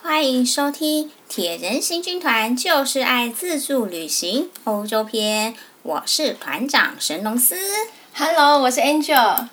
欢迎收听铁人行军团就是爱自助旅行欧洲篇。我是团长神龙斯。Hello，我是 Angel。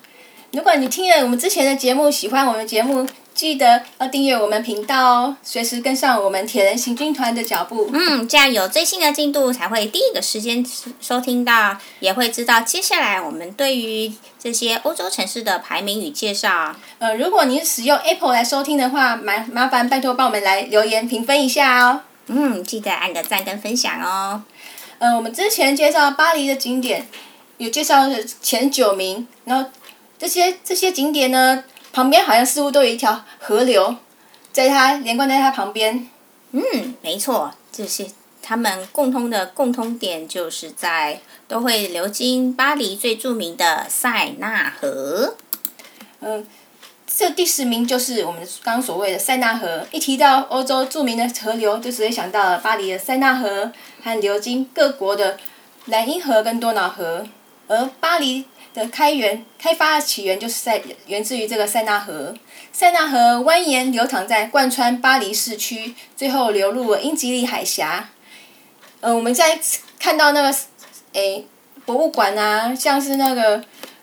如果你听了我们之前的节目，喜欢我们节目。记得要订阅我们频道哦，随时跟上我们铁人行军团的脚步。嗯，这样有最新的进度才会第一个时间收听到，也会知道接下来我们对于这些欧洲城市的排名与介绍。呃，如果您使用 Apple 来收听的话，麻麻烦拜托帮我们来留言评分一下哦。嗯，记得按个赞跟分享哦。呃，我们之前介绍巴黎的景点，有介绍前九名，然后这些这些景点呢。旁边好像似乎都有一条河流，在它连贯在它旁边。嗯，没错，这些他们共通的共通点就是在都会流经巴黎最著名的塞纳河。嗯，这第十名就是我们刚刚所谓的塞纳河。一提到欧洲著名的河流，就直接想到了巴黎的塞纳河和流经各国的莱茵河跟多瑙河，而巴黎。的开源开发的起源就是在源自于这个塞纳河，塞纳河蜿蜒流淌在贯穿巴黎市区，最后流入了英吉利海峡。呃，我们在看到那个诶博物馆啊，像是那个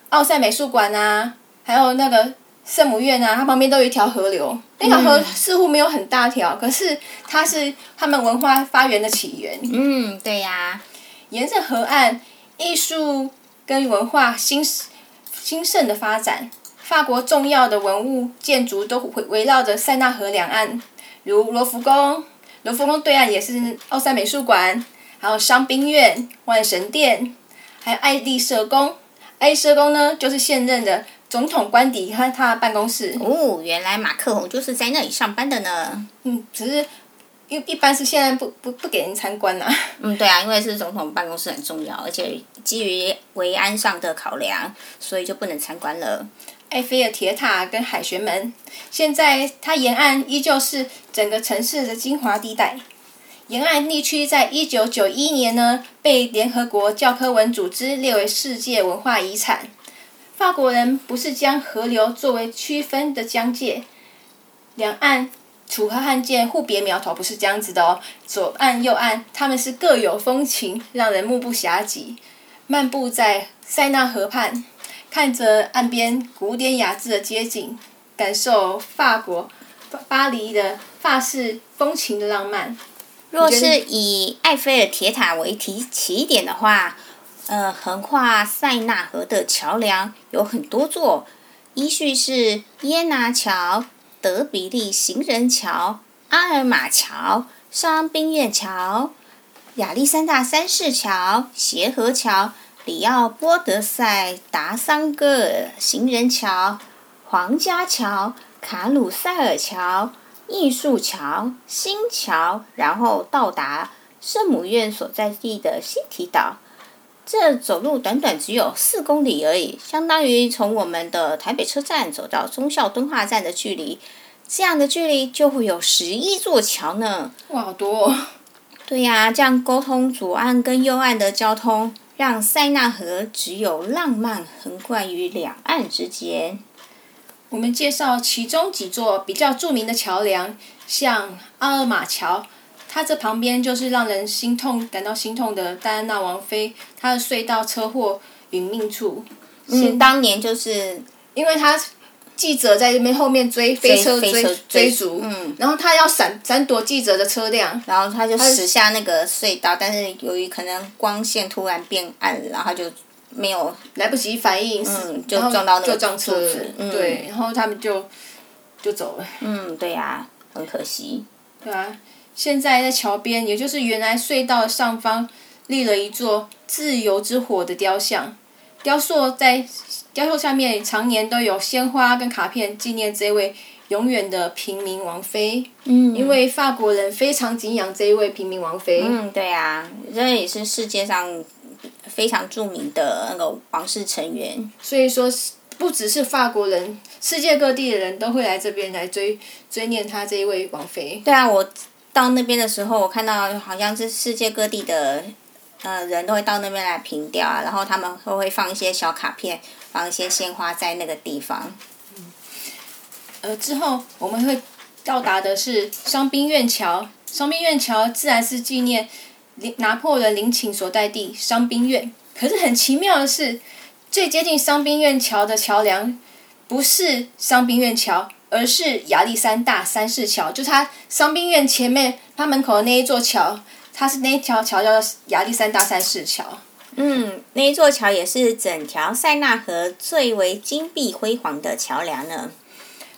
奥赛美术馆啊，还有那个圣母院啊，它旁边都有一条河流。那条河似乎没有很大条，可是它是他们文化发源的起源。嗯，对呀、啊。沿着河岸，艺术。跟文化兴兴盛的发展，法国重要的文物建筑都围围绕着塞纳河两岸，如罗浮宫，罗浮宫对岸也是奥赛美术馆，还有伤兵院、万神殿，还有爱丽舍宫。爱丽舍宫呢，就是现任的总统官邸和他的办公室。哦，原来马克宏就是在那里上班的呢。嗯，只是。一一般是现在不不不给人参观啦。嗯，对啊，因为是总统办公室很重要，而且基于维安上的考量，所以就不能参观了。埃菲尔铁塔跟凯旋门，现在它沿岸依旧是整个城市的精华地带。沿岸地区在一九九一年呢，被联合国教科文组织列为世界文化遗产。法国人不是将河流作为区分的疆界，两岸。楚河汉界互别苗头，不是这样子的哦。左岸右岸，他们是各有风情，让人目不暇接。漫步在塞纳河畔，看着岸边古典雅致的街景，感受法国巴黎的法式风情的浪漫。若是以埃菲尔铁塔为题起点的话，呃，横跨塞纳河的桥梁有很多座，依序是耶拿桥。德比利行人桥、阿尔玛桥、伤兵院桥、亚历山大三世桥、协和桥、里奥波德塞达桑戈尔行人桥、皇家桥、卡鲁塞尔桥、艺术桥、新桥，然后到达圣母院所在地的西堤岛。这走路短短只有四公里而已，相当于从我们的台北车站走到忠孝敦化站的距离。这样的距离就会有十一座桥呢。哇，好多哦！对呀，这样沟通左岸跟右岸的交通，让塞纳河只有浪漫横贯于两岸之间。我们介绍其中几座比较著名的桥梁，像阿尔玛桥。它这旁边就是让人心痛、感到心痛的戴安娜王妃，她的隧道车祸殒命处。嗯，当年就是因为他记者在这边后面追飞车追追，追逐，嗯，然后他要闪闪躲记者的车辆，然后他就驶下那个隧道，但是由于可能光线突然变暗，然后就没有来不及反应，嗯，就撞到那个车子，嗯，对，然后他们就就走了。嗯，对呀，很可惜。对啊。现在在桥边，也就是原来隧道上方，立了一座“自由之火”的雕像。雕塑在雕塑下面常年都有鲜花跟卡片纪念这位永远的平民王妃。嗯。因为法国人非常敬仰这一位平民王妃。嗯，对啊，这也是世界上非常著名的那个王室成员。所以说，不只是法国人，世界各地的人都会来这边来追追念他这一位王妃。对啊，我。到那边的时候，我看到好像是世界各地的呃人都会到那边来凭吊啊，然后他们都会放一些小卡片，放一些鲜花在那个地方。呃，之后我们会到达的是伤兵院桥。伤兵院桥自然是纪念拿破仑陵寝所在地伤兵院。可是很奇妙的是，最接近伤兵院桥的桥梁不是伤兵院桥，而是亚历山大三世桥。就是他伤兵院前面他门口的那一座桥，它是那一条桥叫做亚历山大三世桥。嗯，那一座桥也是整条塞纳河最为金碧辉煌的桥梁呢。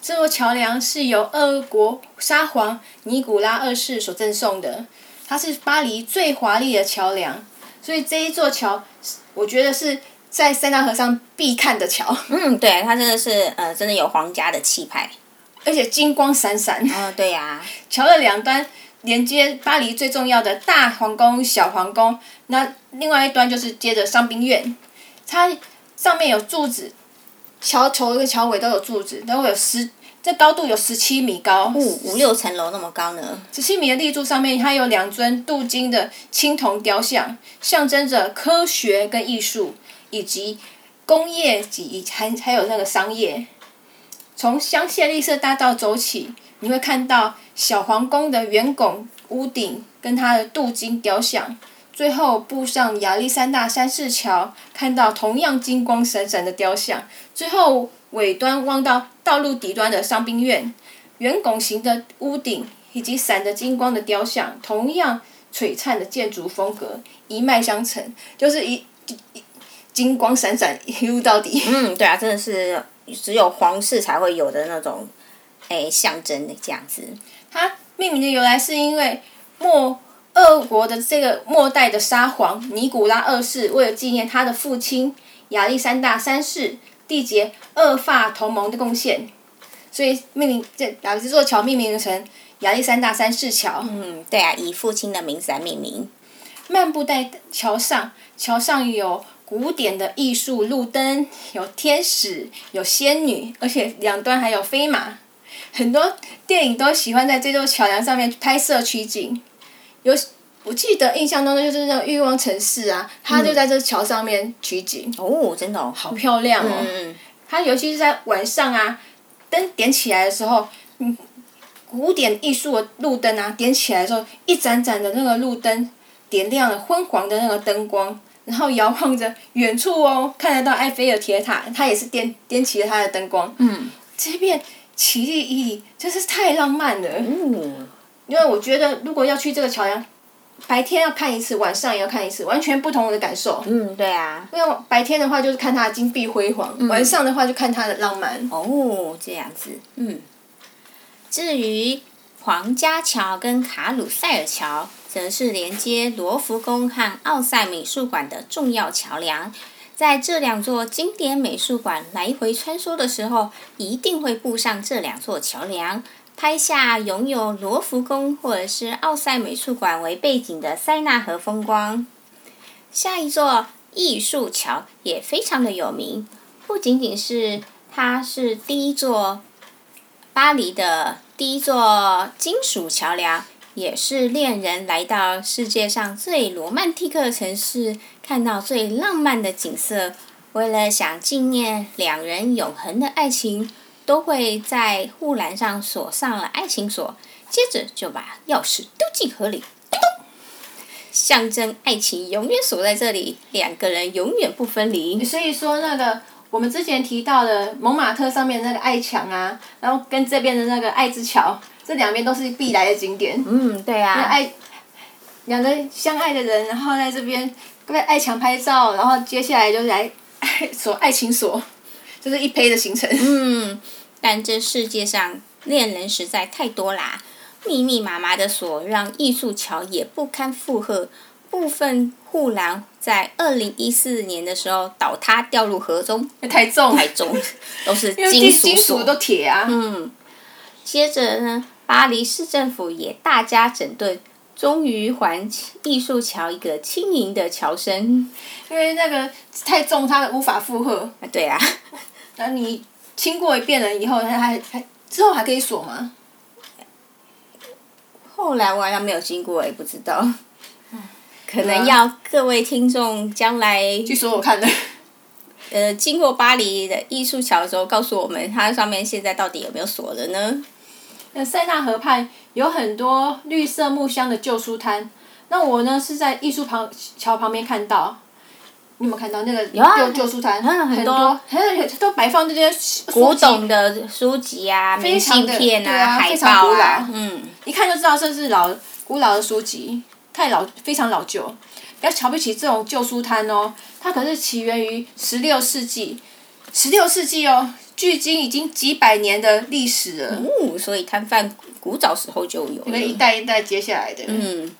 这座桥梁是由俄国沙皇尼古拉二世所赠送的，它是巴黎最华丽的桥梁，所以这一座桥，我觉得是在塞纳河上必看的桥。嗯，对，它真的是呃，真的有皇家的气派，而且金光闪闪。嗯、哦，对呀、啊。桥的两端连接巴黎最重要的大皇宫、小皇宫，那另外一端就是接着伤兵院，它上面有柱子。桥头跟桥尾都有柱子，都会有十，这高度有十七米高，五五六层楼那么高呢。十七米的立柱上面，它有两尊镀金的青铜雕像，象征着科学跟艺术，以及工业及还还有那个商业。从香榭丽舍大道走起，你会看到小皇宫的圆拱屋顶跟它的镀金雕像。最后步上亚历山大三世桥，看到同样金光闪闪的雕像。最后尾端望到道路底端的伤兵院，圆拱形的屋顶以及闪着金光的雕像，同样璀璨的建筑风格一脉相承，就是一一金光闪闪一路到底。嗯，对啊，真的是只有皇室才会有的那种，诶，象征的这样子。它命名的由来是因为末。俄国的这个末代的沙皇尼古拉二世，为了纪念他的父亲亚历山大三世缔结俄法同盟的贡献，所以命名这把这座桥命名成亚历山大三世桥。嗯，对啊，以父亲的名字来命名。漫步在桥上，桥上有古典的艺术路灯，有天使，有仙女，而且两端还有飞马。很多电影都喜欢在这座桥梁上面拍摄取景。有，我记得印象当中就是那个欲望城市啊，它就在这桥上面取景。嗯、哦，真的、哦，好漂亮哦！嗯、它尤其是在晚上啊，灯点起来的时候，嗯，古典艺术的路灯啊，点起来的时候，一盏盏的那个路灯点亮了昏黄的那个灯光，然后遥望着远处哦，看得到埃菲尔铁塔，它也是点点起了它的灯光。嗯，这片奇丽旖旎，真是太浪漫了。嗯。因为我觉得，如果要去这个桥梁，白天要看一次，晚上也要看一次，完全不同的感受。嗯，对啊。因为白天的话就是看它的金碧辉煌，嗯、晚上的话就看它的浪漫。哦，这样子。嗯。至于皇家桥跟卡鲁塞尔桥，则是连接罗浮宫和奥赛美术馆的重要桥梁。在这两座经典美术馆来回穿梭的时候，一定会步上这两座桥梁。拍下拥有罗浮宫或者是奥赛美术馆为背景的塞纳河风光。下一座艺术桥也非常的有名，不仅仅是它是第一座巴黎的第一座金属桥梁，也是恋人来到世界上最罗曼蒂克的城市，看到最浪漫的景色，为了想纪念两人永恒的爱情。都会在护栏上锁上了爱情锁，接着就把钥匙丢进河里，象征爱情永远锁在这里，两个人永远不分离。所以说，那个我们之前提到的蒙马特上面那个爱墙啊，然后跟这边的那个爱之桥，这两边都是必来的景点。嗯，对啊。爱两个相爱的人，然后在这边跟爱墙拍照，然后接下来就来锁爱情锁，就是一胚的行程。嗯。但这世界上恋人实在太多啦，密密麻麻的锁让艺术桥也不堪负荷，部分护栏在二零一四年的时候倒塌掉入河中，太重太重，都是 金属金属都铁啊。嗯，接着呢，巴黎市政府也大加整顿，终于还艺术桥一个轻盈的桥身，因为那个太重，它无法负荷。啊对啊，那你。清过一遍了以后，它还还之后还可以锁吗？后来我好像没有经过，也不知道。可能要各位听众将来去说我看的。呃，经过巴黎的艺术桥的时候，告诉我们它上面现在到底有没有锁了呢？那塞纳河畔有很多绿色木箱的旧书摊。那我呢是在艺术旁桥旁边看到，你有没有看到那个旧、啊、旧书摊？很多，很都摆放这些古董的书籍啊，明信片啊，啊海报啊，嗯，一看就知道这是老古老的书籍，太老，非常老旧。不要瞧不起这种旧书摊哦，它可是起源于十六世纪，十六世纪哦，距今已经几百年的历史了。哦，所以摊贩古早时候就有。因为一代一代接下来的。嗯。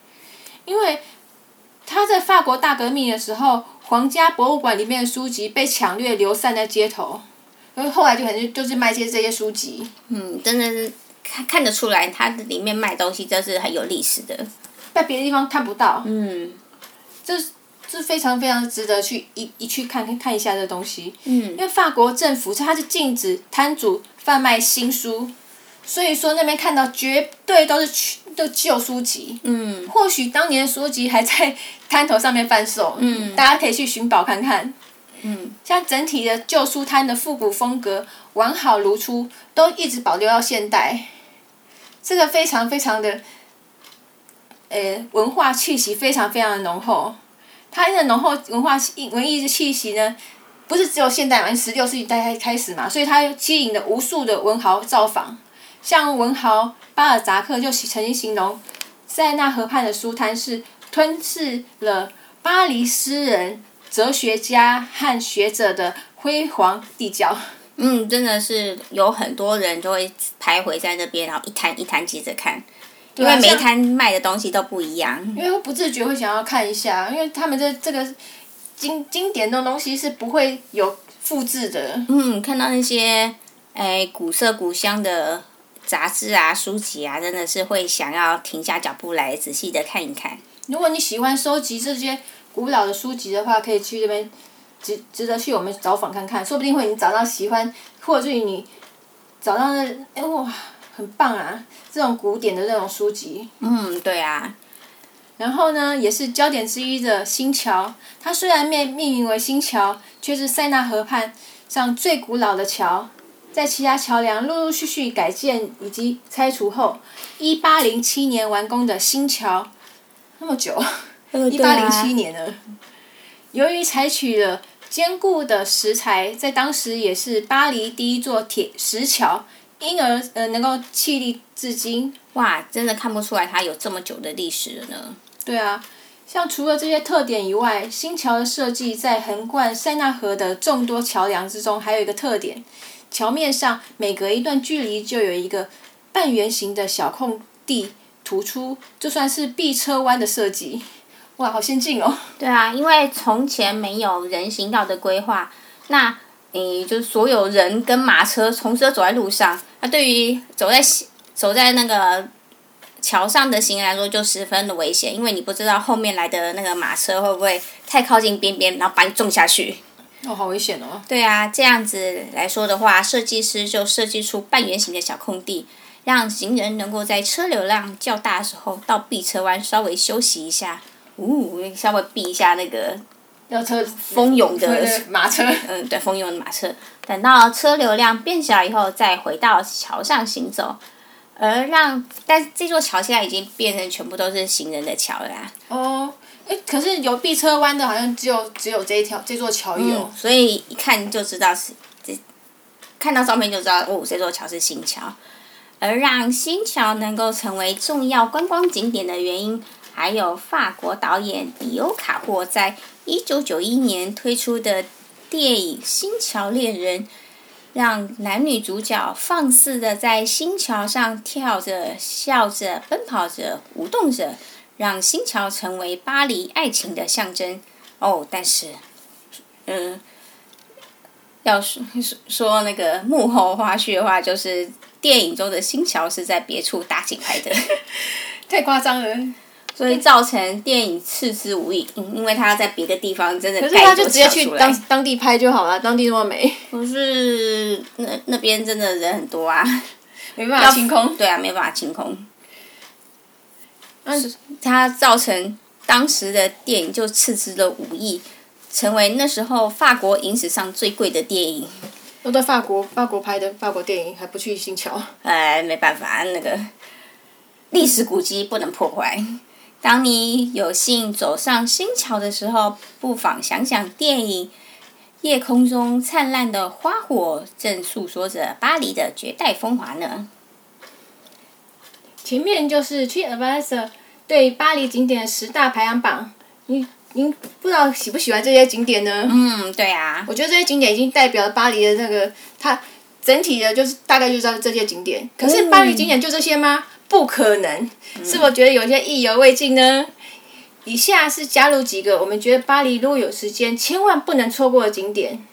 因为他在法国大革命的时候，皇家博物馆里面的书籍被抢掠流散在街头，所以后来就可能就是卖些这些书籍。嗯，真的是看看得出来，它里面卖东西真是很有历史的，在别的地方看不到。嗯，这这非常非常值得去一一去看看看一下这东西。嗯，因为法国政府它是禁止摊主贩卖新书。所以说那边看到绝对都是旧书籍，嗯，或许当年的书籍还在摊头上面贩售，嗯，大家可以去寻宝看看，嗯，像整体的旧书摊的复古风格完好如初，都一直保留到现代，这个非常非常的，呃，文化气息非常非常的浓厚，它的浓厚文化文艺的气息呢，不是只有现代嘛，十六世纪代开始嘛，所以它吸引了无数的文豪造访。像文豪巴尔扎克就曾经形容，塞纳河畔的书摊是吞噬了巴黎诗人、哲学家和学者的辉煌地窖。嗯，真的是有很多人都会徘徊在那边，然后一摊一摊接着看，因为每一摊卖的东西都不一样。因为会不自觉会想要看一下，因为他们这这个经经典的东西是不会有复制的。嗯，看到那些哎古色古香的。杂志啊，书籍啊，真的是会想要停下脚步来仔细的看一看。如果你喜欢收集这些古老的书籍的话，可以去这边值值得去我们找访看看，说不定会你找到喜欢，或者是你找到那哎哇很棒啊，这种古典的那种书籍。嗯，对啊。然后呢，也是焦点之一的新桥，它虽然命命名为新桥，却是塞纳河畔上最古老的桥。在其他桥梁陆陆续续改建以及拆除后，一八零七年完工的新桥，那么久，一八零七年呢。由于采取了坚固的石材，在当时也是巴黎第一座铁石桥，因而呃能够屹立至今。哇，真的看不出来它有这么久的历史了呢。对啊，像除了这些特点以外，新桥的设计在横贯塞纳河的众多桥梁之中，还有一个特点。桥面上每隔一段距离就有一个半圆形的小空地突出，就算是避车弯的设计，哇，好先进哦！对啊，因为从前没有人行道的规划，那诶，就是所有人跟马车同时走在路上，那对于走在走在那个桥上的行人来说就十分的危险，因为你不知道后面来的那个马车会不会太靠近边边，然后把你撞下去。哦，好危险哦！对啊，这样子来说的话，设计师就设计出半圆形的小空地，让行人能够在车流量较大的时候到避车弯稍微休息一下，呜，稍微避一下那个要车蜂拥的马车。嗯，对，蜂拥的马车。等到车流量变小以后，再回到桥上行走，而让，但这座桥现在已经变成全部都是行人的桥了啦。哦。哎，可是有避车弯的，好像只有只有这一条这座桥有。嗯，所以一看就知道是这，看到照片就知道哦，这座桥是新桥。而让新桥能够成为重要观光景点的原因，还有法国导演迪欧卡霍在一九九一年推出的电影《新桥恋人》，让男女主角放肆的在新桥上跳着、笑着、奔跑着、舞动着。让新桥成为巴黎爱情的象征哦，但是，嗯，要说说那个幕后花絮的话，就是电影中的新桥是在别处搭景拍的，太夸张了，所以造成电影斥之无益，嗯，因为他要在别的地方真的，可是他就直接去当当地拍就好了，当地那么美。不是那那边真的人很多啊，没办法清空。对啊，没办法清空。它造成当时的电影就斥资了五亿，成为那时候法国影史上最贵的电影。都在法国，法国拍的法国电影，还不去新桥？哎，没办法，那个历史古迹不能破坏。当你有幸走上新桥的时候，不妨想想电影《夜空中灿烂的花火》，正诉说着巴黎的绝代风华呢。前面就是 TripAdvisor 对巴黎景点的十大排行榜，你您不知道喜不喜欢这些景点呢？嗯，对啊。我觉得这些景点已经代表了巴黎的那个，它整体的就是大概就知道这些景点。可是巴黎景点就这些吗？嗯不可能，是否觉得有些意犹未尽呢？以下是加入几个我们觉得巴黎如果有时间千万不能错过的景点。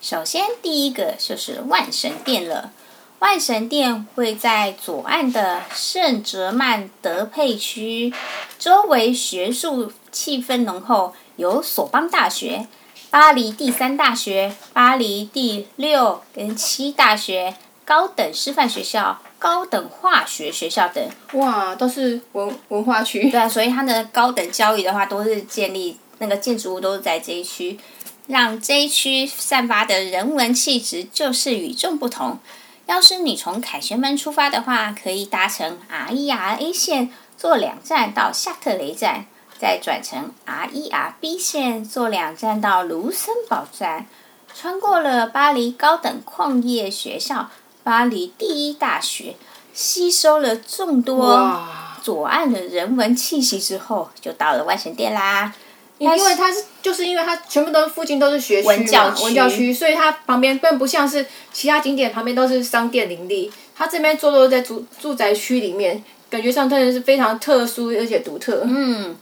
首先，第一个就是万神殿了。万神殿会在左岸的圣哲曼德佩区，周围学术气氛浓厚，有索邦大学、巴黎第三大学、巴黎第六跟七大学、高等师范学校。高等化学学校等，哇，都是文文化区。对啊，所以它的高等教育的话，都是建立那个建筑物都是在这一区，让这一区散发的人文气质就是与众不同。要是你从凯旋门出发的话，可以搭乘 RER A 线坐两站到夏特雷站，再转乘 RER B 线坐两站到卢森堡站，穿过了巴黎高等矿业学校。巴黎第一大学吸收了众多左岸的人文气息之后，就到了万神殿啦。因为它是，就是因为它全部都附近都是学区嘛，文教区，文教区，所以它旁边并不像是其他景点旁边都是商店林立，它这边坐落在住住宅区里面，感觉上真的是非常特殊而且独特。嗯，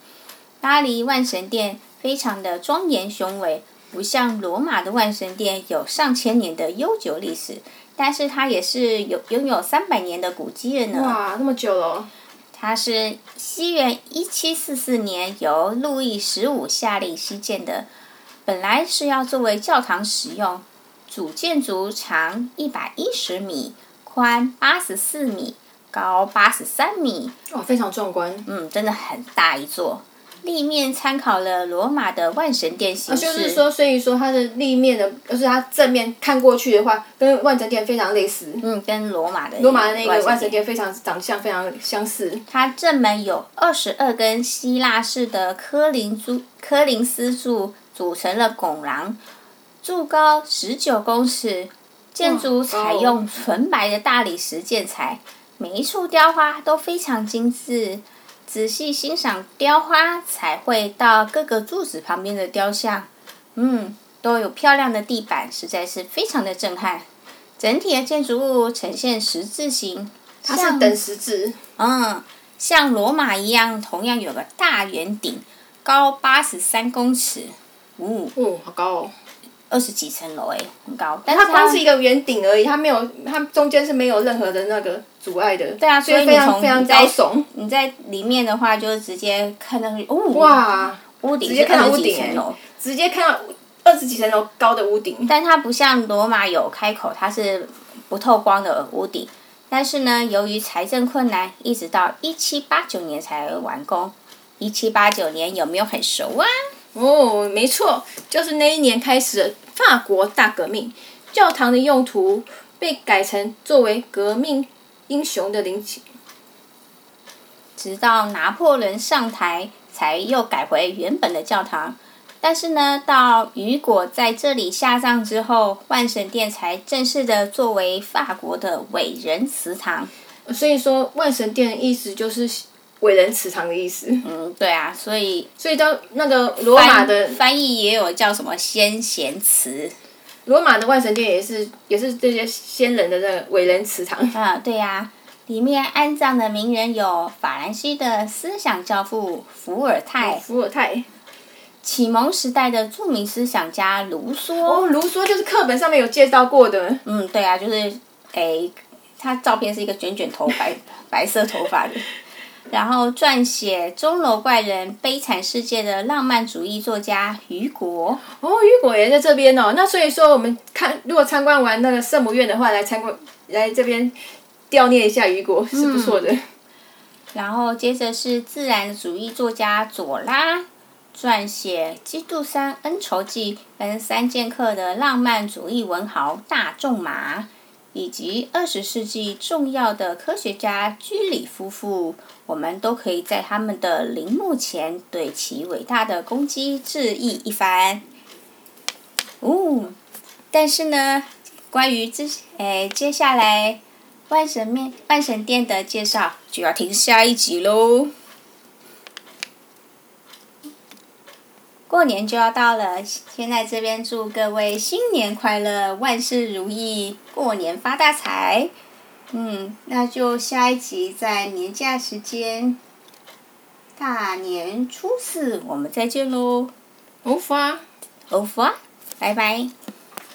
巴黎万神殿非常的庄严雄伟，不像罗马的万神殿有上千年的悠久历史。但是它也是有拥有三百年的古迹了呢。哇，那么久了！它是西元一七四四年由路易十五下令兴建的，本来是要作为教堂使用。主建筑长一百一十米，宽八十四米，高八十三米。哇，非常壮观。嗯，真的很大一座。立面参考了罗马的万神殿形式，就是说，所以说它的立面的，就是它正面看过去的话，跟万神殿非常类似。嗯，跟罗马的罗马的那个万神殿非常长相非常相似。它正门有二十二根希腊式的科林柱、科林斯柱组成了拱廊，柱高十九公尺，建筑采用纯白的大理石建材，每一处雕花都非常精致。仔细欣赏雕花彩绘到各个柱子旁边的雕像，嗯，都有漂亮的地板，实在是非常的震撼。整体的建筑物呈现十字形，它是等十字。嗯，像罗马一样，同样有个大圆顶，高八十三公尺。哦，哦，好高哦。二十几层楼诶，很高。但它光是一个圆顶而已，它没有，它中间是没有任何的那个阻碍的。对啊，所以你从非常高耸，你在里面的话，就直接看到哦，哇，屋顶直接看到屋顶，直接看到二十几层楼高的屋顶。但它不像罗马有开口，它是不透光的屋顶。但是呢，由于财政困难，一直到一七八九年才完工。一七八九年有没有很熟啊？哦，没错，就是那一年开始的法国大革命，教堂的用途被改成作为革命英雄的陵寝，直到拿破仑上台，才又改回原本的教堂。但是呢，到雨果在这里下葬之后，万神殿才正式的作为法国的伟人祠堂。所以说，万神殿的意思就是。伟人祠堂的意思。嗯，对啊，所以所以到那个罗马的翻译也有叫什么先贤祠。罗马的万神殿也是也是这些先人的那个伟人祠堂。啊，对呀、啊，里面安葬的名人有法兰西的思想教父伏尔泰。伏尔泰。启蒙时代的著名思想家卢梭。哦，卢梭就是课本上面有介绍过的。嗯，对啊，就是诶，他照片是一个卷卷头白 白色头发的。然后撰写《钟楼怪人》《悲惨世界》的浪漫主义作家雨果。哦，雨果也在这边哦。那所以说，我们看如果参观完那个圣母院的话，来参观来这边悼念一下雨果是不错的。嗯。然后接着是自然主义作家左拉，撰写《基督山恩仇记》跟三剑客的浪漫主义文豪大仲马，以及二十世纪重要的科学家居里夫妇，我们都可以在他们的陵墓前对其伟大的功绩致意一番。哦，但是呢，关于这诶，接下来万神面、万神殿的介绍就要听下一集喽。过年就要到了，先在这边祝各位新年快乐，万事如意，过年发大财。嗯，那就下一集在年假时间，大年初四我们再见喽。欧发，欧发，拜拜。